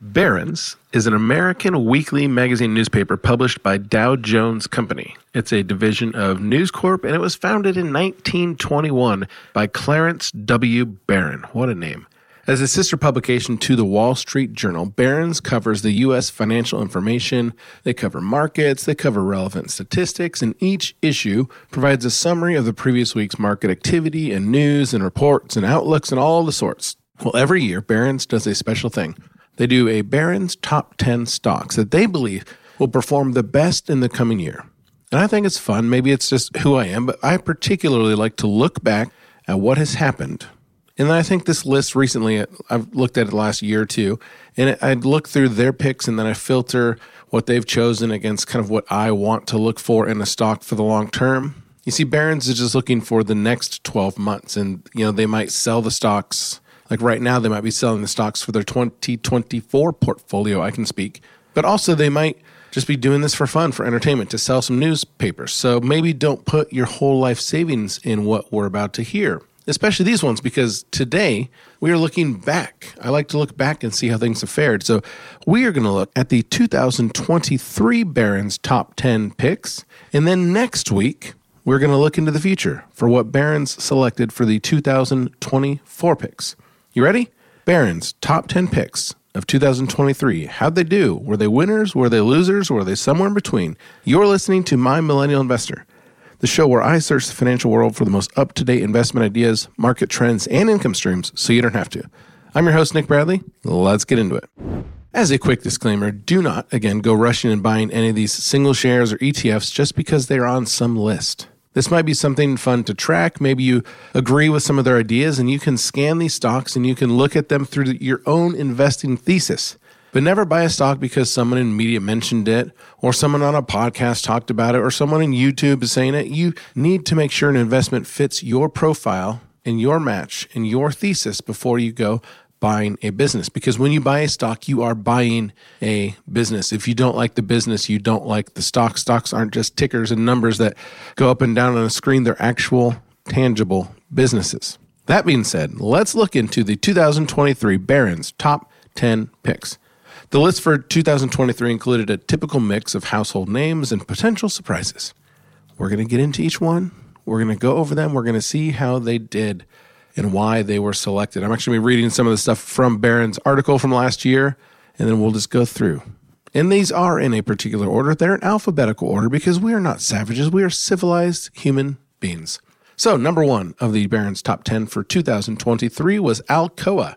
Barron's is an American weekly magazine newspaper published by Dow Jones Company. It's a division of News Corp, and it was founded in 1921 by Clarence W. Barron. What a name. As a sister publication to the Wall Street Journal, Barron's covers the U.S. financial information. They cover markets, they cover relevant statistics, and each issue provides a summary of the previous week's market activity and news and reports and outlooks and all the sorts. Well, every year, Barron's does a special thing. They do a Barron's top 10 stocks that they believe will perform the best in the coming year. And I think it's fun. Maybe it's just who I am, but I particularly like to look back at what has happened. And I think this list recently, I've looked at it last year or two, and I'd look through their picks and then I filter what they've chosen against kind of what I want to look for in a stock for the long term. You see, Barron's is just looking for the next 12 months, and you know they might sell the stocks like right now, they might be selling the stocks for their 2024 portfolio. I can speak. But also, they might just be doing this for fun, for entertainment, to sell some newspapers. So maybe don't put your whole life savings in what we're about to hear, especially these ones, because today we are looking back. I like to look back and see how things have fared. So we are going to look at the 2023 Barron's top 10 picks. And then next week, we're going to look into the future for what Barron's selected for the 2024 picks. You ready? Barron's top 10 picks of 2023. How'd they do? Were they winners? Were they losers? Were they somewhere in between? You're listening to My Millennial Investor, the show where I search the financial world for the most up to date investment ideas, market trends, and income streams so you don't have to. I'm your host, Nick Bradley. Let's get into it. As a quick disclaimer, do not, again, go rushing and buying any of these single shares or ETFs just because they're on some list. This might be something fun to track. Maybe you agree with some of their ideas and you can scan these stocks and you can look at them through your own investing thesis. But never buy a stock because someone in media mentioned it or someone on a podcast talked about it or someone in YouTube is saying it. You need to make sure an investment fits your profile and your match and your thesis before you go buying a business because when you buy a stock, you are buying a business. If you don't like the business, you don't like the stock. Stocks aren't just tickers and numbers that go up and down on a screen, they're actual, tangible businesses. That being said, let's look into the 2023 Barron's top 10 picks. The list for 2023 included a typical mix of household names and potential surprises. We're going to get into each one. We're going to go over them. We're going to see how they did and why they were selected. I'm actually reading some of the stuff from Barron's article from last year, and then we'll just go through. And these are in a particular order. They're in alphabetical order because we are not savages. We are civilized human beings. So, number one of the Barron's top 10 for 2023 was Alcoa.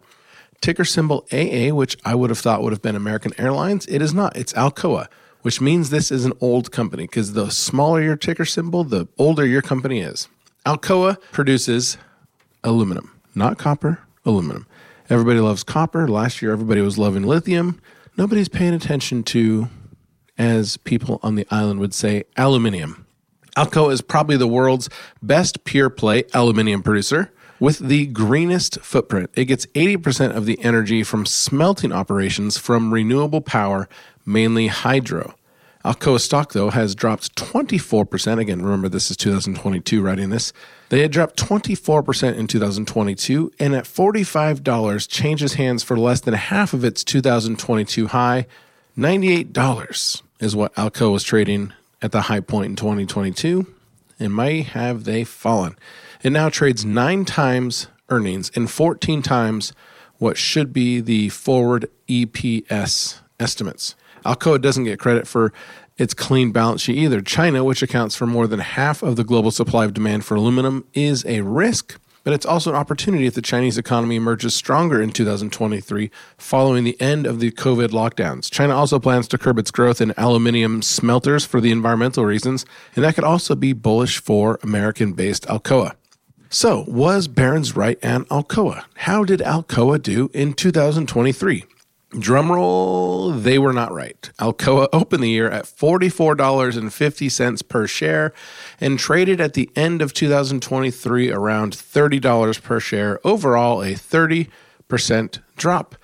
Ticker symbol AA, which I would have thought would have been American Airlines. It is not. It's Alcoa, which means this is an old company because the smaller your ticker symbol, the older your company is. Alcoa produces aluminum, not copper, aluminum. Everybody loves copper. Last year, everybody was loving lithium. Nobody's paying attention to, as people on the island would say, aluminium. Alcoa is probably the world's best pure play aluminium producer with the greenest footprint. It gets 80% of the energy from smelting operations from renewable power, mainly hydro. Alcoa stock, though, has dropped 24%. Again, remember, this is 2022 writing this. They had dropped 24% in 2022, and at $45, changes hands for less than half of its 2022 high. $98 is what Alcoa was trading at the high point in 2022, and may have they fallen. It now trades nine times earnings and 14 times what should be the forward EPS estimates. Alcoa doesn't get credit for its clean balance sheet either. China, which accounts for more than half of the global supply of demand for aluminum, is a risk, but it's also an opportunity if the Chinese economy emerges stronger in 2023 following the end of the COVID lockdowns. China also plans to curb its growth in aluminium smelters for the environmental reasons, and that could also be bullish for American based Alcoa. So, was Barron's right on Alcoa? How did Alcoa do in 2023? Drumroll, they were not right. Alcoa opened the year at $44.50 per share and traded at the end of 2023 around $30 per share. Overall, a 30% drop.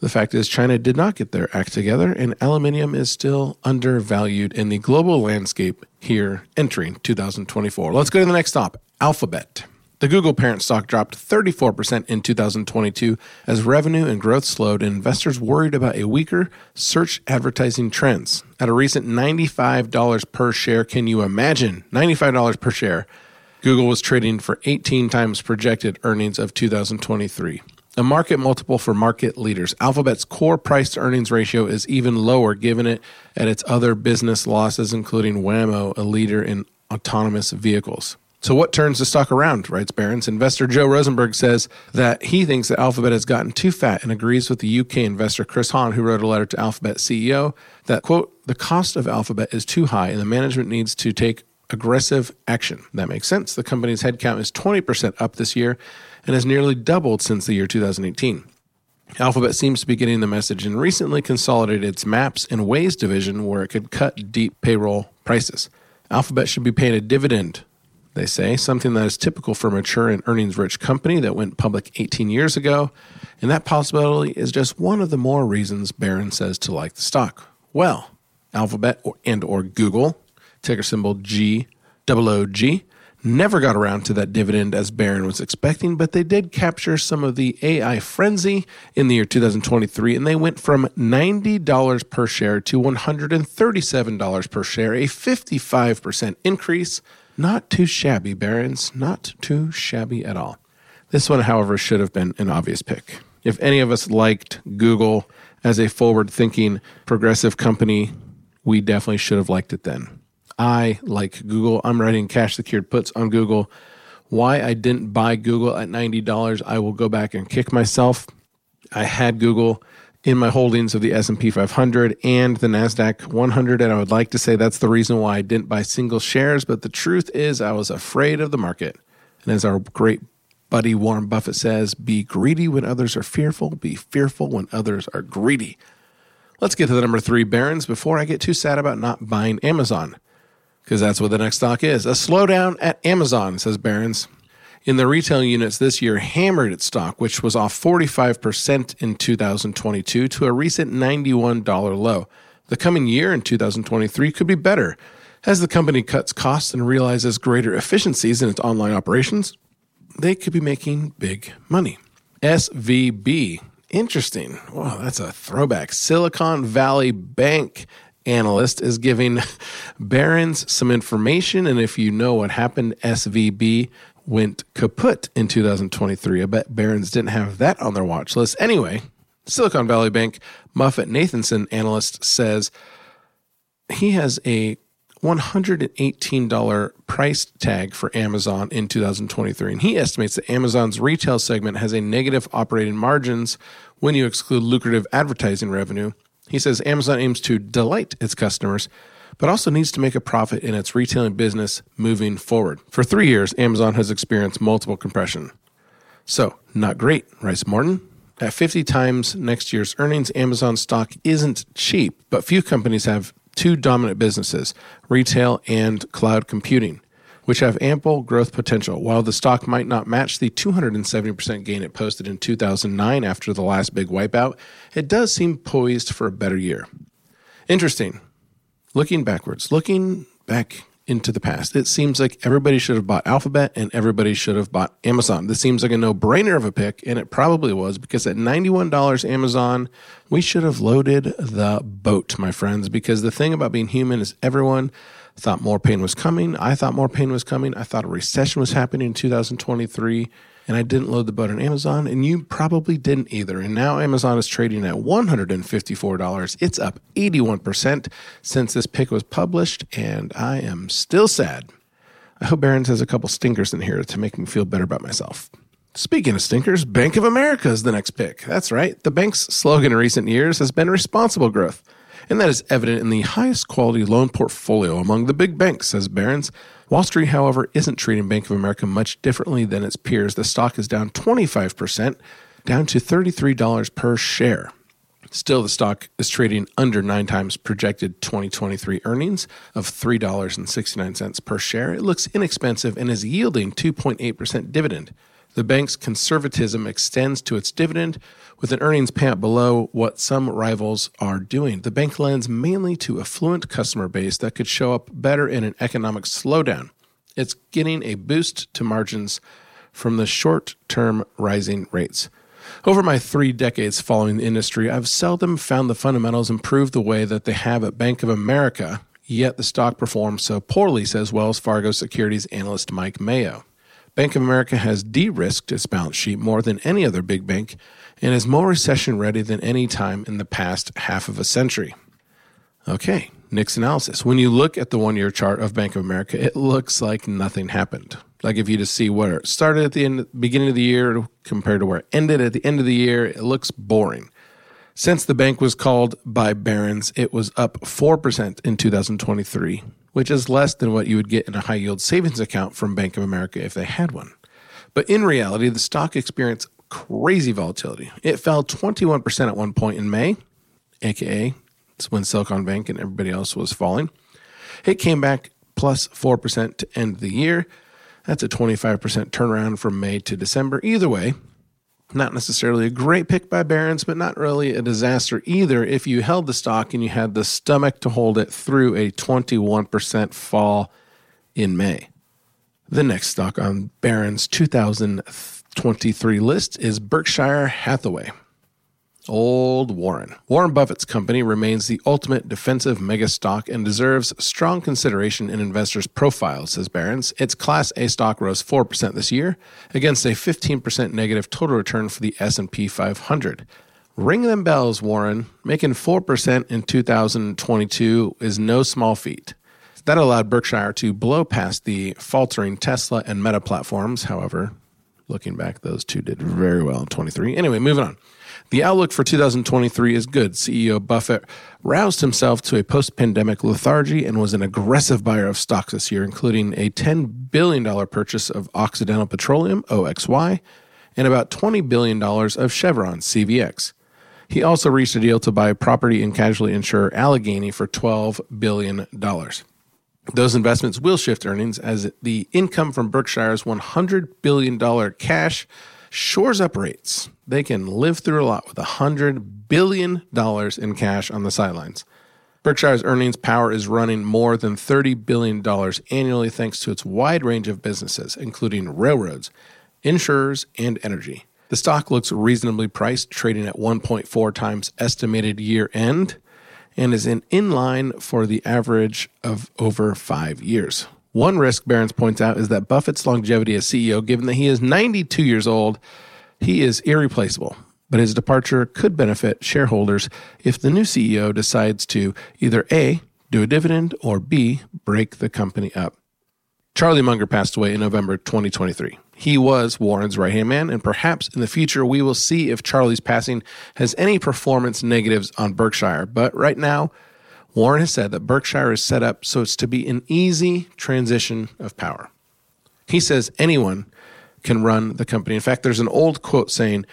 The fact is, China did not get their act together, and aluminium is still undervalued in the global landscape here entering 2024. Let's go to the next stop Alphabet. The Google parent stock dropped 34% in 2022 as revenue and growth slowed and investors worried about a weaker search advertising trends. At a recent $95 per share, can you imagine? $95 per share. Google was trading for 18 times projected earnings of 2023. A market multiple for market leaders. Alphabet's core price to earnings ratio is even lower given it at its other business losses, including Waymo, a leader in autonomous vehicles. So, what turns the stock around, writes Barron's? Investor Joe Rosenberg says that he thinks that Alphabet has gotten too fat and agrees with the UK investor Chris Hohn, who wrote a letter to Alphabet CEO that, quote, the cost of Alphabet is too high and the management needs to take aggressive action. That makes sense. The company's headcount is 20% up this year and has nearly doubled since the year 2018. Alphabet seems to be getting the message and recently consolidated its Maps and Waze division where it could cut deep payroll prices. Alphabet should be paying a dividend they say, something that is typical for a mature and earnings rich company that went public 18 years ago. And that possibility is just one of the more reasons Barron says to like the stock. Well, Alphabet and or Google, ticker symbol G O G, never got around to that dividend as Barron was expecting, but they did capture some of the AI frenzy in the year 2023, and they went from $90 per share to $137 per share, a 55% increase. Not too shabby, Barron's. Not too shabby at all. This one, however, should have been an obvious pick. If any of us liked Google as a forward thinking, progressive company, we definitely should have liked it then. I like Google. I'm writing cash secured puts on Google. Why I didn't buy Google at $90, I will go back and kick myself. I had Google in my holdings of the S&P 500 and the Nasdaq 100 and I would like to say that's the reason why I didn't buy single shares, but the truth is I was afraid of the market. And as our great buddy Warren Buffett says, be greedy when others are fearful, be fearful when others are greedy. Let's get to the number 3 Barron's before I get too sad about not buying Amazon. Because that's what the next stock is. A slowdown at Amazon, says Barron's in the retail units this year hammered its stock, which was off 45% in 2022 to a recent $91 low. The coming year in 2023 could be better. As the company cuts costs and realizes greater efficiencies in its online operations, they could be making big money. SVB. Interesting. Wow, that's a throwback. Silicon Valley Bank analyst is giving Barron's some information. And if you know what happened, SVB went kaput in 2023. I bet Barron's didn't have that on their watch list. Anyway, Silicon Valley Bank MoffettNathanson analyst says he has a $118 price tag for Amazon in 2023. And he estimates that Amazon's retail segment has a negative operating margins when you exclude lucrative advertising revenue. He says Amazon aims to delight its customers but also needs to make a profit in its retailing business moving forward. For three years, Amazon has experienced multiple compression. So, not great, Rice Morton. At 50 times next year's earnings, Amazon stock isn't cheap, but few companies have two dominant businesses retail and cloud computing, which have ample growth potential. While the stock might not match the 270% gain it posted in 2009 after the last big wipeout, it does seem poised for a better year. Interesting looking backwards, looking back into the past, it seems like everybody should have bought Alphabet and everybody should have bought Amazon. This seems like a no brainer of a pick, and it probably was because at $91 Amazon, we should have loaded the boat, my friends. Because the thing about being human is everyone thought more pain was coming. I thought more pain was coming. I thought a recession was happening in 2023 and I didn't load the boat on Amazon, and you probably didn't either. And now Amazon is trading at $154. It's up 81% since this pick was published, and I am still sad. I hope Barron's has a couple stinkers in here to make me feel better about myself. Speaking of stinkers, Bank of America is the next pick. That's right. The bank's slogan in recent years has been responsible growth. And that is evident in the highest quality loan portfolio among the big banks, says Barron's. Wall Street, however, isn't treating Bank of America much differently than its peers. The stock is down 25%, down to $33 per share. Still, the stock is trading under nine times projected 2023 earnings of $3.69 per share. It looks inexpensive and is yielding 2.8% dividend. The bank's conservatism extends to its dividend, with an earnings payout below what some rivals are doing. The bank lends mainly to affluent customer base that could show up better in an economic slowdown. It's getting a boost to margins from the short term rising rates. Over my three decades following the industry, I've seldom found the fundamentals improve the way that they have at Bank of America, yet the stock performs so poorly, says Wells Fargo securities analyst Mike Mayo. Bank of America has de risked its balance sheet more than any other big bank and is more recession ready than any time in the past half of a century. Okay, Nick's analysis. When you look at the one year chart of Bank of America, it looks like nothing happened. Like if you just see where it started at the end, beginning of the year compared to where it ended at the end of the year, it looks boring. Since the bank was called by Barron's, it was up 4% in 2023, which is less than what you would get in a high yield savings account from Bank of America if they had one. But in reality, the stock experienced crazy volatility. It fell 21% at one point in May, aka it's when Silicon Bank and everybody else was falling. It came back plus 4% to end the year. That's a 25% turnaround from May to December. Either way, not necessarily a great pick by Barron's, but not really a disaster either if you held the stock and you had the stomach to hold it through a 21% fall in May. The next stock on Barron's 2023 list is Berkshire Hathaway. Old Warren. Warren Buffett's company remains the ultimate defensive mega stock and deserves strong consideration in investors' profiles, says Barron's. Its Class A stock rose 4% this year against a 15% negative total return for the S&P 500. Ring them bells, Warren. Making 4% in 2022 is no small feat. That allowed Berkshire to blow past the faltering Tesla and Meta platforms. However, looking back, those two did very well in 23. Anyway, moving on. The outlook for 2023 is good. CEO Buffett roused himself to a post pandemic lethargy and was an aggressive buyer of stocks this year, including a $10 billion purchase of Occidental Petroleum, OXY, and about $20 billion of Chevron, CVX. He also reached a deal to buy property and casualty insurer Alleghany for $12 billion. Those investments will shift earnings as the income from Berkshire's $100 billion cash shores up rates. They can live through a lot with $100 billion in cash on the sidelines. Berkshire's earnings power is running more than $30 billion annually thanks to its wide range of businesses, including railroads, insurers, and energy. The stock looks reasonably priced, trading at 1.4 times estimated year end, and is in, in line for the average of over five years. One risk Barron's points out is that Buffett's longevity as CEO, given that he is 92 years old, he is irreplaceable. But his departure could benefit shareholders if the new CEO decides to either A, do a dividend, or B, break the company up. Charlie Munger passed away in November 2023. He was Warren's right hand man, and perhaps in the future we will see if Charlie's passing has any performance negatives on Berkshire. But right now, Warren has said that Berkshire is set up so it's to be an easy transition of power. He says anyone can run the company. In fact, there's an old quote saying,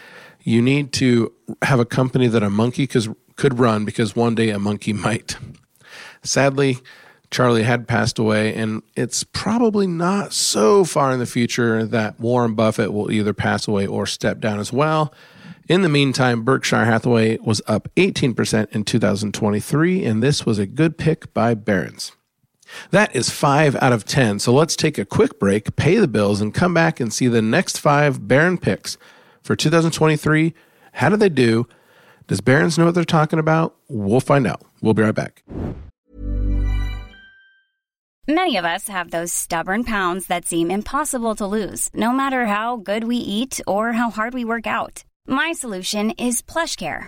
you need to have a company that a monkey could run because one day a monkey might. Sadly, Charlie had passed away, and it's probably not so far in the future that Warren Buffett will either pass away or step down as well. In the meantime, Berkshire Hathaway was up 18% in 2023, and this was a good pick by Barron's. That is five out of 10. So let's take a quick break, pay the bills, and come back and see the next five Barron picks for 2023. How do they do? Does Barron's know what they're talking about? We'll find out. We'll be right back. Many of us have those stubborn pounds that seem impossible to lose, no matter how good we eat or how hard we work out my solution is PlushCare.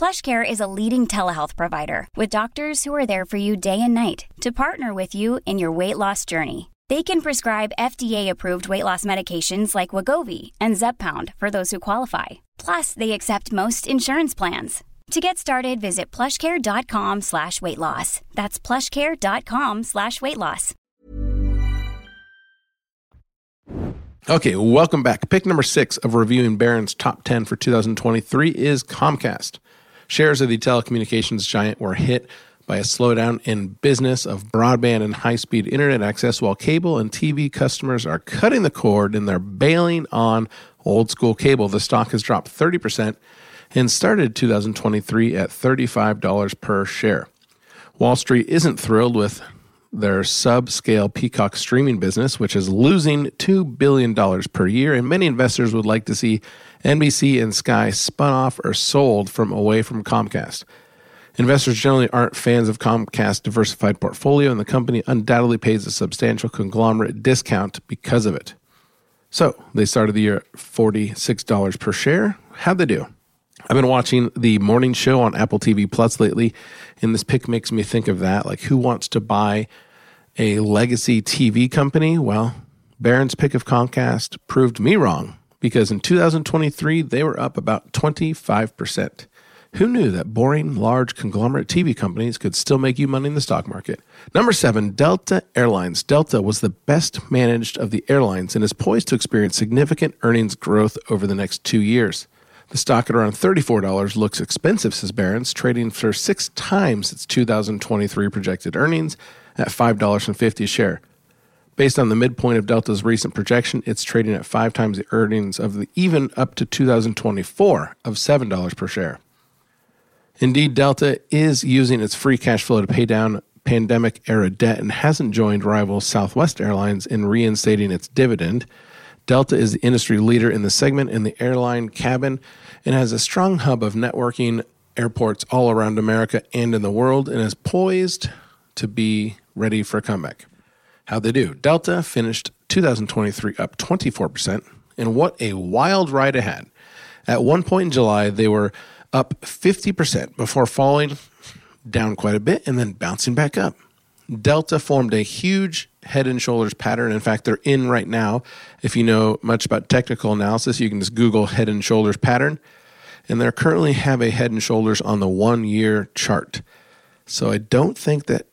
PlushCare is a leading telehealth provider with doctors who are there for you day and night to partner with you in your weight loss journey. They can prescribe FDA-approved weight loss medications like Wegovy and Zepbound for those who qualify. Plus, they accept most insurance plans. To get started, visit plushcare.com slash weight loss. That's plushcare.com slash weight loss. Okay, welcome back. Pick number six of reviewing Barron's top 10 for 2023 is Comcast. Shares of the telecommunications giant were hit by a slowdown in business of broadband and high speed internet access, while cable and TV customers are cutting the cord and they're bailing on old school cable. The stock has dropped 30% and started 2023 at $35 per share. Wall Street isn't thrilled with their subscale Peacock streaming business, which is losing $2 billion per year, and many investors would like to see NBC and Sky spun off or sold from away from Comcast. Investors generally aren't fans of Comcast's diversified portfolio, and the company undoubtedly pays a substantial conglomerate discount because of it. So they started the year at $46 per share. How'd they do? I've been watching the morning show on Apple TV Plus lately, and this pick makes me think of that. Like, who wants to buy a legacy TV company? Well, Barron's pick of Comcast proved me wrong because in 2023, they were up about 25%. Who knew that boring, large conglomerate TV companies could still make you money in the stock market? Number seven, Delta Airlines. Delta was the best managed of the airlines and is poised to experience significant earnings growth over the next two years. The stock at around $34 looks expensive, says Barron's, trading for six times its 2023 projected earnings at $5.50 a share. Based on the midpoint of Delta's recent projection, it's trading at five times the earnings of the even up to 2024 of $7 per share. Indeed, Delta is using its free cash flow to pay down pandemic era debt and hasn't joined rival Southwest Airlines in reinstating its dividend. Delta is the industry leader in the segment in the airline cabin and has a strong hub of networking airports all around America and in the world and is poised to be ready for a comeback. How'd they do? Delta finished 2023 up 24%, and what a wild ride ahead. At one point in July, they were up 50% before falling down quite a bit and then bouncing back up. Delta formed a huge head and shoulders pattern. In fact, they're in right now. If you know much about technical analysis, you can just Google head and shoulders pattern. And they currently have a head and shoulders on the one year chart. So I don't think that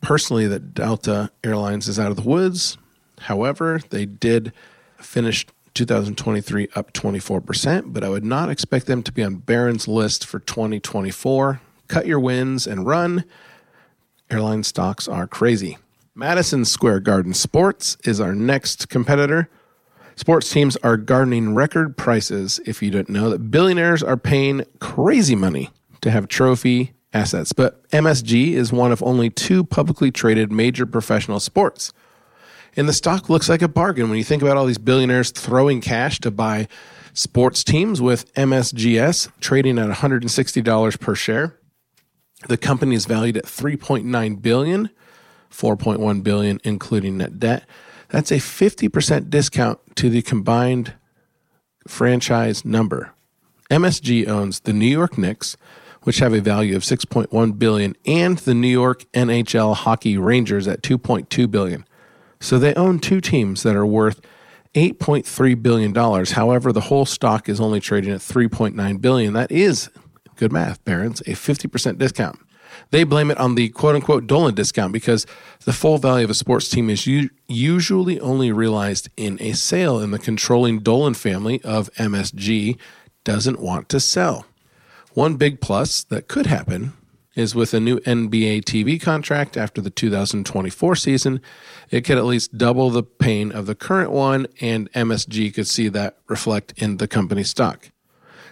personally that Delta Airlines is out of the woods. However, they did finish 2023 up 24%, but I would not expect them to be on Barron's list for 2024. Cut your wins and run. Airline stocks are crazy. Madison Square Garden Sports is our next competitor. Sports teams are garnering record prices. If you don't know that billionaires are paying crazy money to have trophy assets, but MSG is one of only two publicly traded major professional sports. And the stock looks like a bargain when you think about all these billionaires throwing cash to buy sports teams with MSGS trading at $160 per share. The company is valued at 3.9 billion, 4.1 billion including net debt. That's a 50% discount to the combined franchise number. MSG owns the New York Knicks, which have a value of 6.1 billion, and the New York NHL Hockey Rangers at 2.2 billion. So they own two teams that are worth $8.3 billion. However, the whole stock is only trading at 3.9 billion. That is good math, Barron's, a 50% discount. They blame it on the quote unquote Dolan discount because the full value of a sports team is u- usually only realized in a sale, and the controlling Dolan family of MSG doesn't want to sell. One big plus that could happen is with a new NBA TV contract after the 2024 season, it could at least double the pain of the current one, and MSG could see that reflect in the company stock.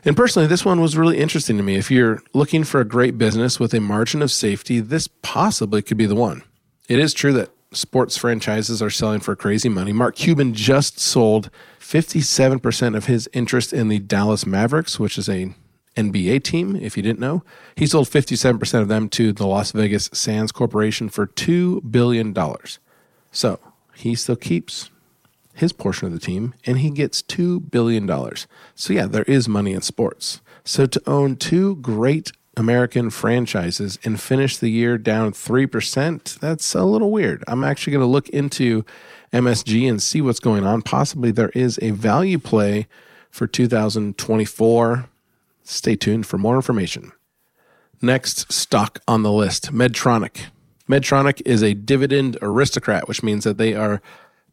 And personally, this one was really interesting to me. If you're looking for a great business with a margin of safety, this possibly could be the one. It is true that sports franchises are selling for crazy money. Mark Cuban just sold 57% of his interest in the Dallas Mavericks, which is a NBA team, if you didn't know. He sold 57% of them to the Las Vegas Sands Corporation for $2 billion. So he still keeps his portion of the team and he gets $2 billion. So, yeah, there is money in sports. So, to own two great American franchises and finish the year down 3%, that's a little weird. I'm actually going to look into MSG and see what's going on. Possibly there is a value play for 2024. Stay tuned for more information. Next stock on the list Medtronic. Medtronic is a dividend aristocrat, which means that they are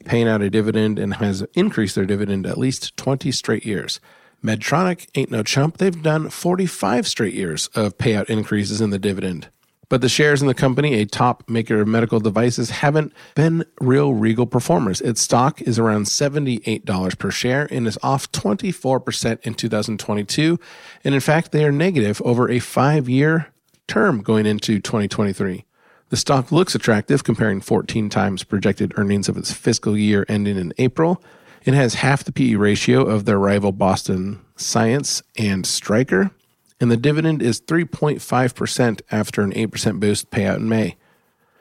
paying out a dividend and has increased their dividend at least 20 straight years. Medtronic ain't no chump. They've done 45 straight years of payout increases in the dividend. But the shares in the company, a top maker of medical devices, haven't been real regal performers. Its stock is around $78 per share and is off 24% in 2022. And in fact, they are negative over a five year term going into 2023. The stock looks attractive, comparing 14 times projected earnings of its fiscal year ending in April. It has half the PE ratio of their rival Boston Science and Stryker and the dividend is 3.5% after an 8% boost payout in May.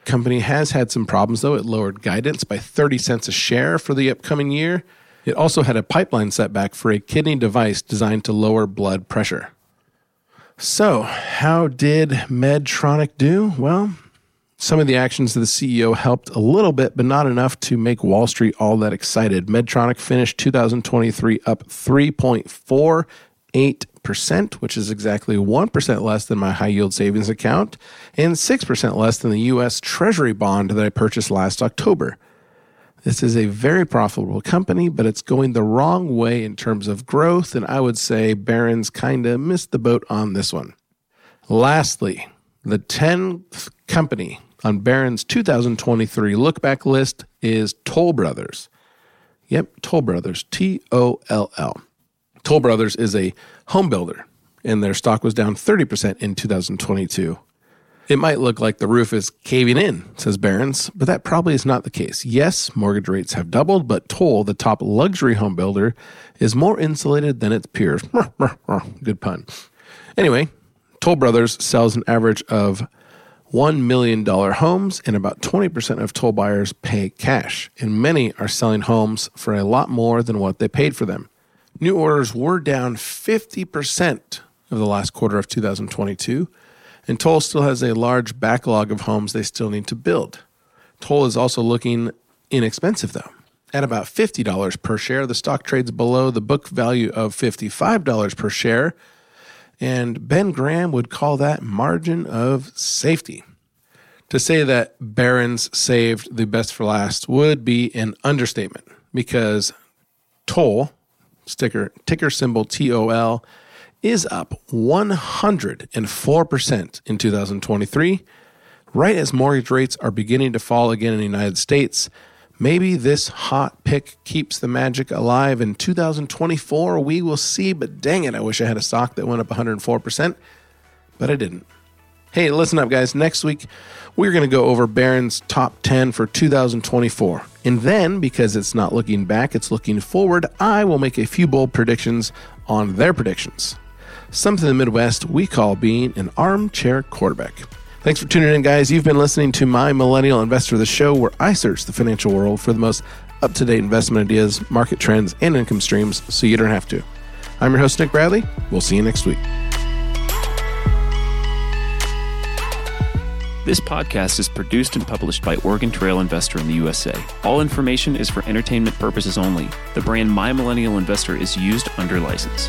Company has had some problems though. It lowered guidance by 30 cents a share for the upcoming year. It also had a pipeline setback for a kidney device designed to lower blood pressure. So, how did Medtronic do? Well, some of the actions of the CEO helped a little bit, but not enough to make Wall Street all that excited. Medtronic finished 2023 up 3.4 8%, which is exactly 1% less than my high yield savings account and 6% less than the US Treasury bond that I purchased last October. This is a very profitable company, but it's going the wrong way in terms of growth, and I would say Barron's kinda missed the boat on this one. Lastly, the 10th company on Barron's 2023 look back list is Toll Brothers. Yep, Toll Brothers, T O L L. Toll Brothers is a home builder, and their stock was down 30% in 2022. It might look like the roof is caving in, says Barron's, but that probably is not the case. Yes, mortgage rates have doubled, but Toll, the top luxury home builder, is more insulated than its peers. Good pun. Anyway, Toll Brothers sells an average of $1 million homes, and about 20% of Toll buyers pay cash, and many are selling homes for a lot more than what they paid for them. New orders were down 50% of the last quarter of 2022, and Toll still has a large backlog of homes they still need to build. Toll is also looking inexpensive, though. At about $50 per share, the stock trades below the book value of $55 per share, and Ben Graham would call that margin of safety. To say that Barron's saved the best for last would be an understatement because Toll, sticker ticker symbol TOL is up 104% in 2023 right as mortgage rates are beginning to fall again in the United States. Maybe this hot pick keeps the magic alive in 2024 we will see but dang it I wish I had a stock that went up 104% but I didn't hey listen up guys next week we're going to go over Barron's top 10 for 2024 and then, because it's not looking back, it's looking forward, I will make a few bold predictions on their predictions. Something in the Midwest we call being an armchair quarterback. Thanks for tuning in, guys. You've been listening to My Millennial Investor, the show where I search the financial world for the most up to date investment ideas, market trends, and income streams so you don't have to. I'm your host, Nick Bradley. We'll see you next week. This podcast is produced and published by Oregon Trail Investor in the USA. All information is for entertainment purposes only. The brand My Millennial Investor is used under license.